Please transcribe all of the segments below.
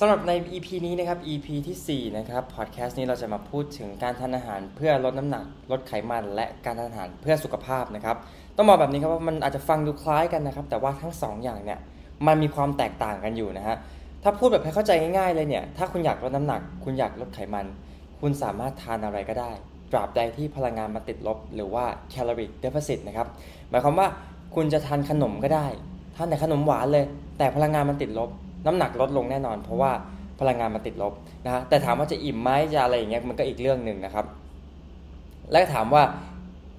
สำหรับใน EP นี้นะครับ EP ที่ 4 นะครับ พอดแคสต์นี้เราจะมาพูดถึงการทานอาหารเพื่อลดน้ำหนัก ลดไขมัน และการทานอาหารเพื่อสุขภาพนะครับ ต้องบอกแบบนี้ครับว่ามันอาจจะฟังดูคล้ายกันนะครับ แต่ว่าทั้ง 2 อย่างเนี่ย มันมีความแตกต่างกันอยู่นะฮะ ถ้าพูดแบบให้เข้าใจง่ายๆเลยเนี่ย ถ้าคุณอยากลดน้ำหนัก คุณอยากลดไขมัน คุณสามารถทานอะไรก็ได้ ตราบใดที่พลังงานมาติดลบ หรือว่า calorie deficit นะครับ หมายความว่าคุณจะทานขนมก็ได้ ทานแต่ขนมหวานเลย แต่พลังงานมันติดลบ น้ำหนักลดลงแน่นอน เพราะว่าพลังงานมันติดลบนะฮะแต่ถามว่าจะอิ่มไหมจะอะไรอย่างเงี้ยมันก็อีกเรื่องหนึ่งนะครับ และถามว่า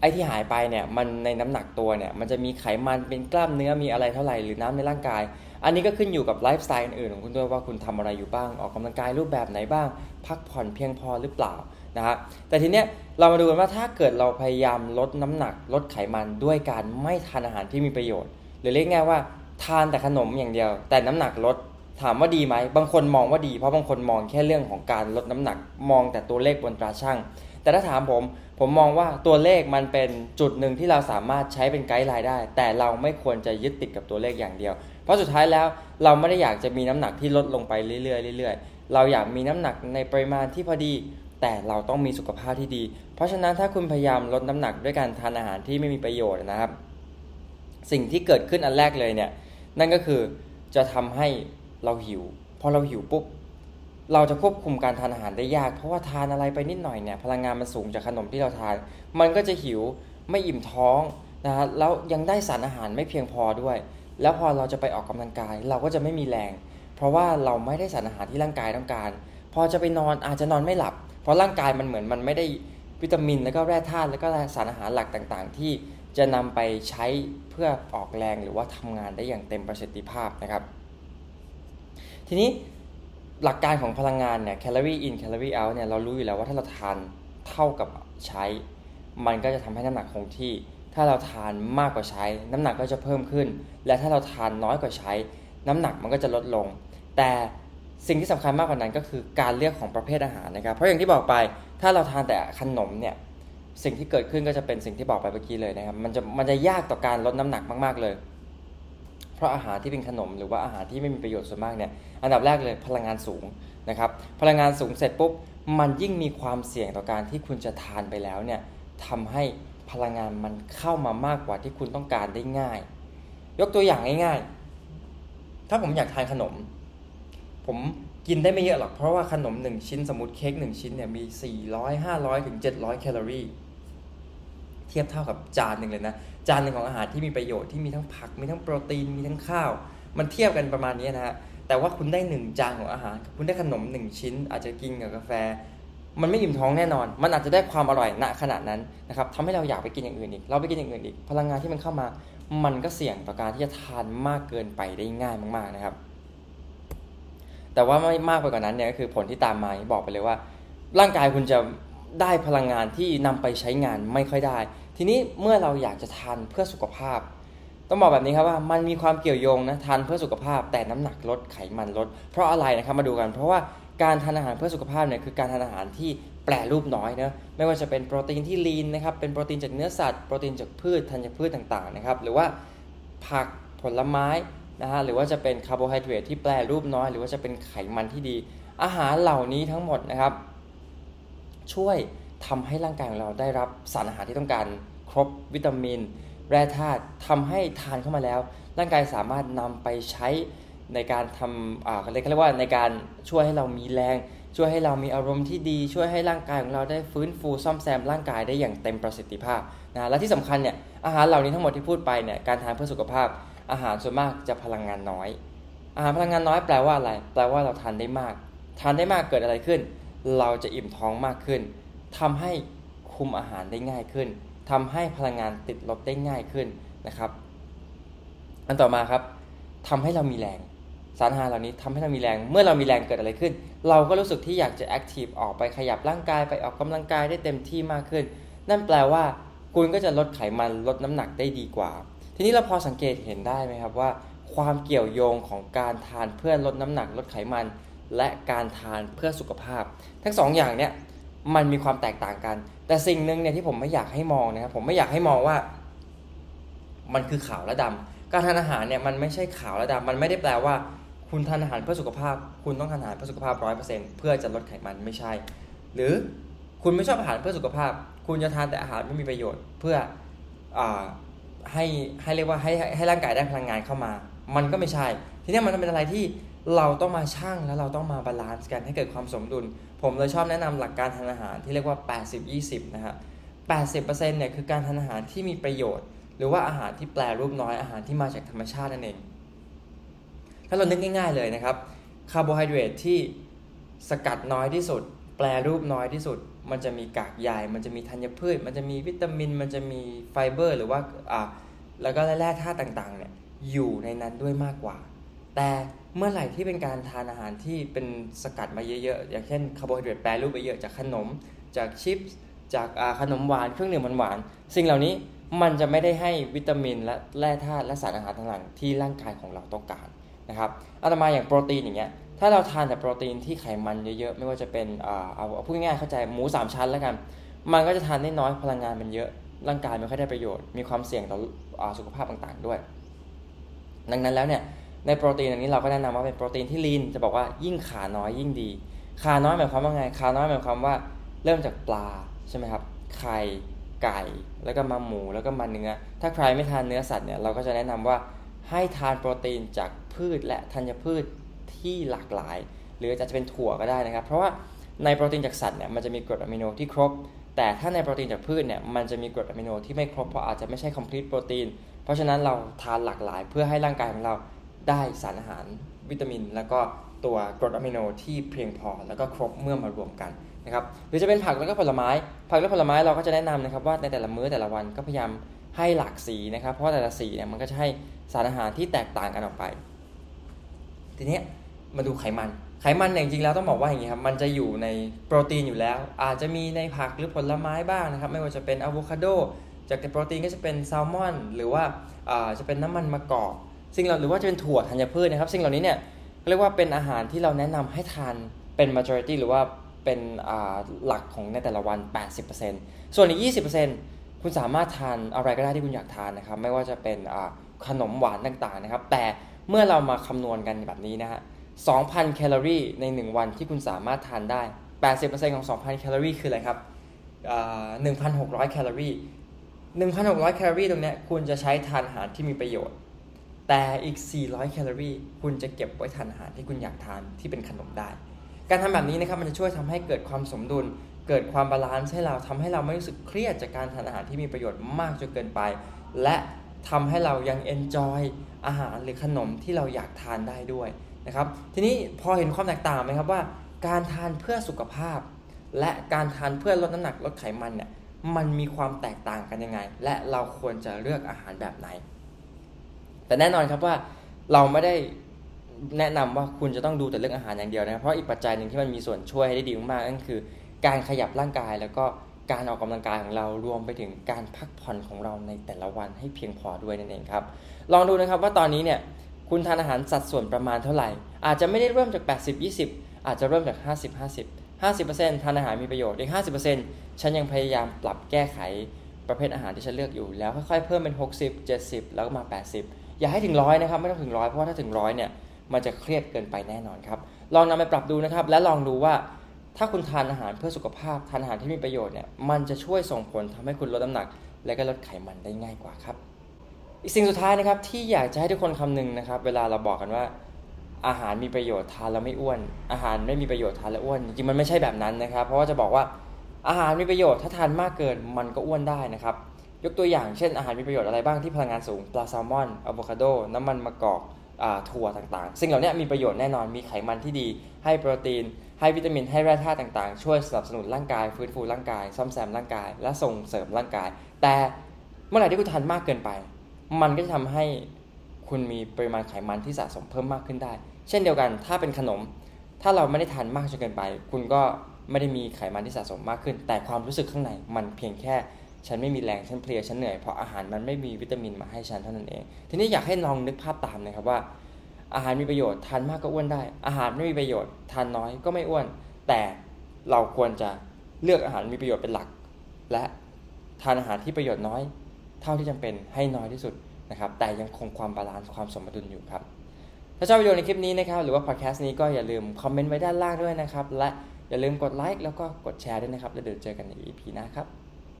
ไอ้ที่หายไปเนี่ยมันในน้ำหนักตัวเนี่ยมันจะมีไขมันเป็นกล้ามเนื้อมีอะไรเท่าไหร่หรือน้ำในร่างกาย อันนี้ก็ขึ้นอยู่กับไลฟ์สไตล์อื่นของคุณด้วยว่าคุณทำอะไรอยู่บ้างออกกำลังกายรูปแบบไหนบ้าง พักผ่อนเพียงพอหรือเปล่านะฮะแต่ทีเนี้ยเรามาดูกันว่าถ้าเกิดเราพยายามลดน้ำหนัก ลดไขมันด้วยการไม่ทานอาหารที่มีประโยชน์ หรือเรียกง่ายว่าทานแต่ขนมอย่างเดียว แต่น้ำหนักลด ถามว่าดีไหม บางคนมองว่าดี เพราะบางคนมองแค่เรื่องของการลดน้ำหนัก มองแต่ตัวเลขบนตราช่าง แต่ถ้าถามผม ผมมองว่าตัวเลขมันเป็นจุดหนึ่งที่เราสามารถใช้เป็นไกด์ไลน์ได้ แต่เราไม่ควรจะยึดติดกับตัวเลขอย่างเดียว เพราะสุดท้ายแล้วเราไม่ได้อยากจะมีน้ำหนักที่ลดลงไปเรื่อยๆเรื่อยๆ เราอยากมีน้ำหนักในปริมาณที่พอดี แต่เราต้องมีสุขภาพที่ดี เพราะฉะนั้นถ้าคุณพยายามลดน้ำหนักด้วยการทานอาหารที่ไม่มีประโยชน์นะครับ สิ่งที่เกิดขึ้นอันแรกเลยเนี่ย นั่นก็คือจะทำให้ เราหิว พอเราหิวปุ๊บ เราจะควบคุมการทานอาหารได้ยาก เพราะว่าทานอะไรไปนิดหน่อยเนี่ยพลังงานมันสูงจากขนมที่เราทาน มันก็จะหิวไม่อิ่มท้องนะฮะแล้วยังได้สารอาหารไม่เพียงพอด้วย แล้วพอเราจะไปออกกำลังกาย เราก็จะไม่มีแรง เพราะว่าเราไม่ได้สารอาหารที่ร่างกายต้องการ พอจะไปนอนอาจจะนอนไม่หลับ เพราะร่างกายมันเหมือนมันไม่ได้วิตามินแล้วก็แร่ธาตุแล้วก็สารอาหารหลักต่างๆ ที่จะนำไปใช้เพื่อออกแรงหรือว่าทำงานได้อย่างเต็มประสิทธิภาพนะครับ ทีนี้หลักการของพลังงานเนี่ยแคลอรี่อินแคลอรี่เอาเนี่ยเรารู้อยู่แล้วว่าถ้าเราทานเท่ากับใช้ มันก็จะทำให้น้ำหนักคงที่ ถ้าเราทานมากกว่าใช้ น้ำหนักก็จะเพิ่มขึ้น และถ้าเราทานน้อยกว่าใช้ น้ำหนักมันก็จะลดลง แต่สิ่งที่สำคัญมากกว่านั้นก็คือการเลือกของประเภทอาหารนะครับ เพราะอย่างที่บอกไป ถ้าเราทานแต่ขนมเนี่ย สิ่งที่เกิดขึ้นก็จะเป็นสิ่งที่บอกไปเมื่อกี้เลยนะครับ มันจะมันจะยากต่อการลดน้ำหนักมากๆเลย เพราะอาหารที่เป็นขนมหรือว่าอาหารที่ไม่มีประโยชน์ส่วนมากเนี่ยอันดับแรกเลยพลังงานสูงนะครับพลังงานสูงเสร็จปุ๊บมันยิ่งมีความเสี่ยงต่อการที่คุณจะทานไปแล้วเนี่ยทำให้พลังงานมันเข้ามามากกว่าที่คุณต้องการได้ง่าย ยกตัวอย่างง่าย ๆ ถ้าผมอยากทานขนม ผมกินได้ไม่เยอะหรอกเพราะว่าขนม 1 ชิ้นสมมติเค้ก1ชิ้นเนี่ยมี 400 500ถึง700 แคลอรี่ เทียบเท่ากับจานหนึ่งเลยนะ จานหนึ่งของอาหารที่มีประโยชน์ที่มีทั้งผัก มีทั้งโปรตีน มีทั้งข้าว มันเทียบกันประมาณนี้นะฮะ แต่ว่าคุณได้หนึ่งจานของอาหาร คุณได้ขนมหนึ่งชิ้น อาจจะกินกับกาแฟ มันไม่อิ่มท้องแน่นอน มันอาจจะได้ความอร่อยณขนาดนั้นนะครับทำให้เราอยากไปกินอย่างอื่นอีก เราไปกินอย่างอื่นอีก พลังงานที่มันเข้ามา มันก็เสี่ยงต่อการที่จะทานมากเกินไปได้ง่ายมากๆนะครับ แต่ว่าไม่มากไปกว่านั้นเนี่ยก็คือผลที่ตามมาบอกไปเลยว่า ร่างกายคุณจะ ได้พลังงานที่นำไปใช้งานไม่ค่อยได้ ทีนี้เมื่อเราอยากจะทานเพื่อสุขภาพ ต้องบอกแบบนี้ครับว่ามันมีความเกี่ยวโยงนะทานเพื่อสุขภาพ แต่น้ำหนักลดไขมันลด เพราะอะไรนะครับมาดูกัน เพราะว่าการทานอาหารเพื่อสุขภาพเนี่ยคือการทานอาหารที่แปรรูปน้อยนะไม่ว่าจะเป็นโปรตีนที่ลีนนะครับเป็นโปรตีนจากเนื้อสัตว์โปรตีนจากพืชธัญพืชต่างๆนะครับหรือว่าผักผลไม้นะฮะหรือว่าจะเป็นคาร์โบไฮเดรตที่แปรรูปน้อย หรือว่าจะเป็นไขมันที่ดี อาหารเหล่านี้ทั้งหมดนะครับ ช่วยทำให้ร่างกายของเราได้รับสารอาหารที่ต้องการครบวิตามิน แร่ธาตุทำให้ทานเข้ามาแล้ว ร่างกายสามารถนำไปใช้ในการทำอ่าเขาเรียกว่าในการช่วยให้เรามีแรง ช่วยให้เรามีอารมณ์ที่ดี ช่วยให้ร่างกายของเราได้ฟื้นฟูซ่อมแซมร่างกายได้อย่างเต็มประสิทธิภาพนะและที่สำคัญเนี่ยอาหารเหล่านี้ทั้งหมดที่พูดไปเนี่ยการทานเพื่อสุขภาพ อาหารส่วนมากจะพลังงานน้อยอาหารพลังงานน้อยแปลว่าอะไร แปลว่าเราทานได้มาก ทานได้มากเกิดอะไรขึ้น เราจะอิ่มท้องมากขึ้นทำให้คุมอาหารได้ง่ายขึ้นทำให้พลังงานติดลบได้ง่ายขึ้นนะครับ อันต่อมาครับทำให้เรามีแรง สารอาหารเหล่านี้ทำให้เรามีแรง เมื่อเรามีแรงเกิดอะไรขึ้น เราก็รู้สึกที่อยากจะแอคทีฟออกไปขยับร่างกายไปออกกำลังกายได้เต็มที่มากขึ้น นั่นแปลว่าคุณก็จะลดไขมันลดน้ำหนักได้ดีกว่า ทีนี้เราพอสังเกตเห็นได้ไหมครับว่า ความเกี่ยวโยงของการทานเพื่อลดน้ำหนักลดไขมัน และการทานเพื่อสุขภาพ ทั้งสองอย่างเนี้ยมันมีความแตกต่างกัน แต่สิ่งหนึ่งเนี่ยที่ผมไม่อยากให้มองนะครับผมไม่อยากให้มองว่า มันคือขาวและดำการทานอาหารเนี่ยมันไม่ใช่ขาวและดำมันไม่ได้แปลว่าคุณคุณทานอาหารเพื่อสุขภาพ คุณต้องทานอาหารเพื่อสุขภาพร้อยเปอร์เซ็นต์เพื่อจะลดไขมันไม่ใช่ หรือคุณไม่ชอบอาหารเพื่อสุขภาพ คุณจะทานแต่อาหารไม่มีประโยชน์ เพื่อให้ให้เรียกว่าให้ให้ร่างกายได้พลังงานเข้ามา มันก็ไม่ใช่ ทีนี้มันเป็นอะไรที่ เราต้องมาชั่งแล้วเราต้องมา balance กันให้เกิดความสมดุล ผมเลยชอบแนะนำหลักการทานอาหารที่เรียกว่า 80-20 นะฮะ 80%เนี่ยคือการทานอาหารที่มีประโยชน์ หรือว่าอาหารที่แปลรูปน้อยอาหารที่มาจากธรรมชาตินั่นเอง ถ้าเรานึกง่าย ๆเลยนะครับคาร์โบไฮเดรตที่สกัดน้อยที่สุด แปลรูปน้อยที่สุด มันจะมีกากใยมันจะมีธัญพืช มันจะมีวิตามิน มันจะมีไฟเบอร์ หรือว่าอ่าแล้วก็แร่ธาตุต่างๆเนี่ยอยู่ในนั้นด้วยมากกว่า แต่เมื่อไหร่ที่เป็นการทานอาหารที่เป็นสกัดมาเยอะๆ อย่างเช่นคาร์โบไฮเดรตแปรรูปไปเยอะจากขนม จากชิปส์จากขนมหวานเครื่องดื่มหวานๆสิ่งเหล่านี้มันจะไม่ได้ให้วิตามินและแร่ธาตุและสารอาหารต่างๆที่ร่างกายของเราต้องการนะครับอาตมาอย่างโปรตีนอย่างเงี้ยถ้าเราทานแต่โปรตีนที่ไขมันเยอะๆ ไม่ว่าจะเป็นเอาพูดง่ายๆเข้าใจหมู 3 ชั้นแล้วกัน มันก็จะทานได้น้อยพลังงานมันเยอะร่างกายไม่ค่อยได้ประโยชน์ มีความเสี่ยงต่อสุขภาพต่างๆด้วย ดังนั้นแล้วเนี่ย ในโปรตีนอันนี้เราก็แนะนำว่าเป็นโปรตีนที่ลีนจะบอกว่ายิ่งขาน้อยยิ่งดี ขาน้อยหมายความว่าไง ขาน้อยหมายความว่าเริ่มจากปลาใช่ไหมครับ ไข่ ไก่ แล้วก็มาหมู แล้วก็มาเนื้อ ถ้าใครไม่ทานเนื้อสัตว์เนี่ย เราก็จะแนะนำว่าให้ทานโปรตีนจากพืชและธัญพืชที่หลากหลาย หรือจะเป็นถั่วก็ได้นะครับ เพราะว่าในโปรตีนจากสัตว์เนี่ย มันจะมีกรดอะมิโนที่ครบ แต่ถ้าในโปรตีนจากพืชเนี่ย มันจะมีกรดอะมิโนที่ไม่ครบ เพราะอาจจะไม่ใช่ complete โปรตีน เพราะฉะนั้นเราทานหลากหลาย เพื่อให้ร่างกายของเรา ได้สารอาหารวิตามิน แล้วก็ตัวกรดอะมิโนที่เพียงพอ แล้วก็ครบเมื่อมารวมกันนะครับหรือจะเป็นผักแล้วก็ผลไม้ ผักและผลไม้เราก็จะแนะนำนะครับว่าในแต่ละมื้อแต่ละวันก็พยายามให้หลากสีนะครับ เพราะแต่ละสีเนี่ยมันก็จะให้สารอาหารที่แตกต่างกันออกไป ทีนี้มาดูไขมัน ไขมันเนี่ยจริงๆแล้วต้องบอกว่าอย่างนี้ครับ มันจะอยู่ในโปรตีนอยู่แล้ว อาจจะมีในผักหรือผลไม้บ้างนะครับ ไม่ว่าจะเป็นอะโวคาโด จากโปรตีนก็จะเป็นแซลมอน หรือว่าจะเป็นน้ำมันมะกอก สิ่งเราหรือว่าจะเป็นถั่วธัญพืชนะครับ สิ่งเหล่านี้เนี่ยเรียกว่าเป็นอาหารที่เราแนะนำให้ทานเป็น majority หรือว่าเป็นหลักของในแต่ละวัน 80%ส่วนอีก 20%คุณสามารถทานอะไรก็ได้ที่คุณอยากทานนะครับ ไม่ว่าจะเป็นขนมหวานต่างๆนะครับ แต่เมื่อเรามาคำนวณกันแบบนี้นะฮะ 2,000 แคลอรี่ใน 1 วันที่คุณสามารถทานได้ 80%ของ 2,000 แคลอรี่คืออะไรครับ1,600 แคลอรี่ 1,600 แคลอรี่ตรงนี้คุณจะใช้ทานอาหารที่มีประโยชน์ แต่อีก 400 แคลอรี่ คุณจะเก็บไว้ทานอาหารที่คุณอยากทานที่เป็นขนมได้ การทำแบบนี้นะครับมันจะช่วยทำให้เกิดความสมดุล เกิดความ balance ให้เราทำให้เราไม่รู้สึกเครียดจากการทานอาหารที่มีประโยชน์มากจนเกินไป และทำให้เรายัง enjoy อาหารหรือขนมที่เราอยากทานได้ด้วยนะครับ ทีนี้พอเห็นความแตกต่างไหมครับว่า การทานเพื่อสุขภาพ และการทานเพื่อลดน้ำหนักลดไขมันเนี่ยมันมีความแตกต่างกันยังไง และเราควรจะเลือกอาหารแบบไหน แต่แน่นอนครับว่าเราไม่ได้แนะนำว่าคุณจะต้องดูแต่เรื่องอาหารอย่างเดียวนะเพราะอีกปัจจัยหนึ่งที่มันมีส่วนช่วยให้ได้ดีมากๆนั่นคือ การขยับร่างกายแล้วก็การออกกำลังกายของเรารวมไปถึงการพักผ่อนของเราในแต่ละวันให้เพียงพอด้วยนั่นเองครับ ลองดูนะครับว่าตอนนี้เนี่ยคุณทานอาหารสัดส่วนประมาณเท่าไหร่ อาจจะไม่ได้เริ่มจาก 80 20 อาจจะเริ่มจาก 50 50 50%ทานอาหารมีประโยชน์อีก 50%ฉันยังพยายามปรับแก้ไขประเภทอาหารที่ฉันเลือกอยู่ แล้วค่อยๆเพิ่มเป็น 60 70 แล้วก็มา 80 อย่าให้ถึงร้อยนะครับ ไม่ต้องถึงร้อยเพราะว่าถ้าถึงร้อยเนี่ยมันจะเครียดเกินไปแน่นอนครับ ลองนำไปปรับดูนะครับ และลองดูว่าถ้าคุณทานอาหารเพื่อสุขภาพทานอาหารที่มีประโยชน์เนี่ยมันจะช่วยส่งผลทำให้คุณลดน้ำหนัก และก็ลดไขมันได้ง่ายกว่าครับ อีกสิ่งสุดท้ายนะครับที่อยากจะให้ทุกคนคำนึงนะครับ เวลาเราบอกกันว่าอาหารมีประโยชน์ทานแล้วไม่อ้วน อาหารไม่มีประโยชน์ทานแล้วอ้วนจริงมันไม่ใช่แบบนั้นนะครับ เพราะว่าจะบอกว่าอาหารมีประโยชน์ถ้าทานมากเกินมันก็อ้วนได้นะครับ ยกตัวอย่างเช่นอาหารมีประโยชน์อะไรบ้างที่พลังงานสูงปลาแซลมอนอะโวคาโดน้ำมันมะกอกถั่วต่างๆ สิ่งเหล่านี้มีประโยชน์แน่นอนมีไขมันที่ดี ให้โปรตีน ให้วิตามินให้แร่ธาตุต่างๆ ช่วยสนับสนุนร่างกาย ฟื้นฟูร่างกาย ซ่อมแซมร่างกาย และส่งเสริมร่างกาย แต่เมื่อไหร่ที่คุณทานมากเกินไป มันก็จะทำให้คุณมีปริมาณไขมันที่สะสมเพิ่มมากขึ้นได้ เช่นเดียวกันถ้าเป็นขนม ถ้าเราไม่ได้ทานมากจนเกินไป คุณก็ไม่ได้มีไขมันที่สะสมมากขึ้น แต่ความรู้สึกข้างในมันเพียงแค่ ฉันไม่มีแรงฉันเพลียฉันเหนื่อยเพราะอาหารมันไม่มีวิตามินมาให้ฉันเท่านั้นเอง ทีนี้อยากให้ลองนึกภาพตามนะครับว่า อาหารมีประโยชน์ทานมากก็อ้วนได้ อาหารไม่มีประโยชน์ทานน้อยก็ไม่อ้วน แต่เราควรจะเลือกอาหารมีประโยชน์เป็นหลัก และทานอาหารที่ประโยชน์น้อย เท่าที่จำเป็นให้น้อยที่สุดนะครับ แต่ยังคงความ balance ความสมดุลอยู่ครับ ถ้าชอบวิดีโอในคลิปนี้นะครับ หรือว่าพอดแคสต์นี้ก็อย่าลืมคอมเมนต์ไว้ด้านล่างด้วยนะครับ และอย่าลืมกดไลค์แล้วก็กดแชร์ด้วยนะครับ แล้วเดี๋ยวเจอกันใน EP หน้าครับ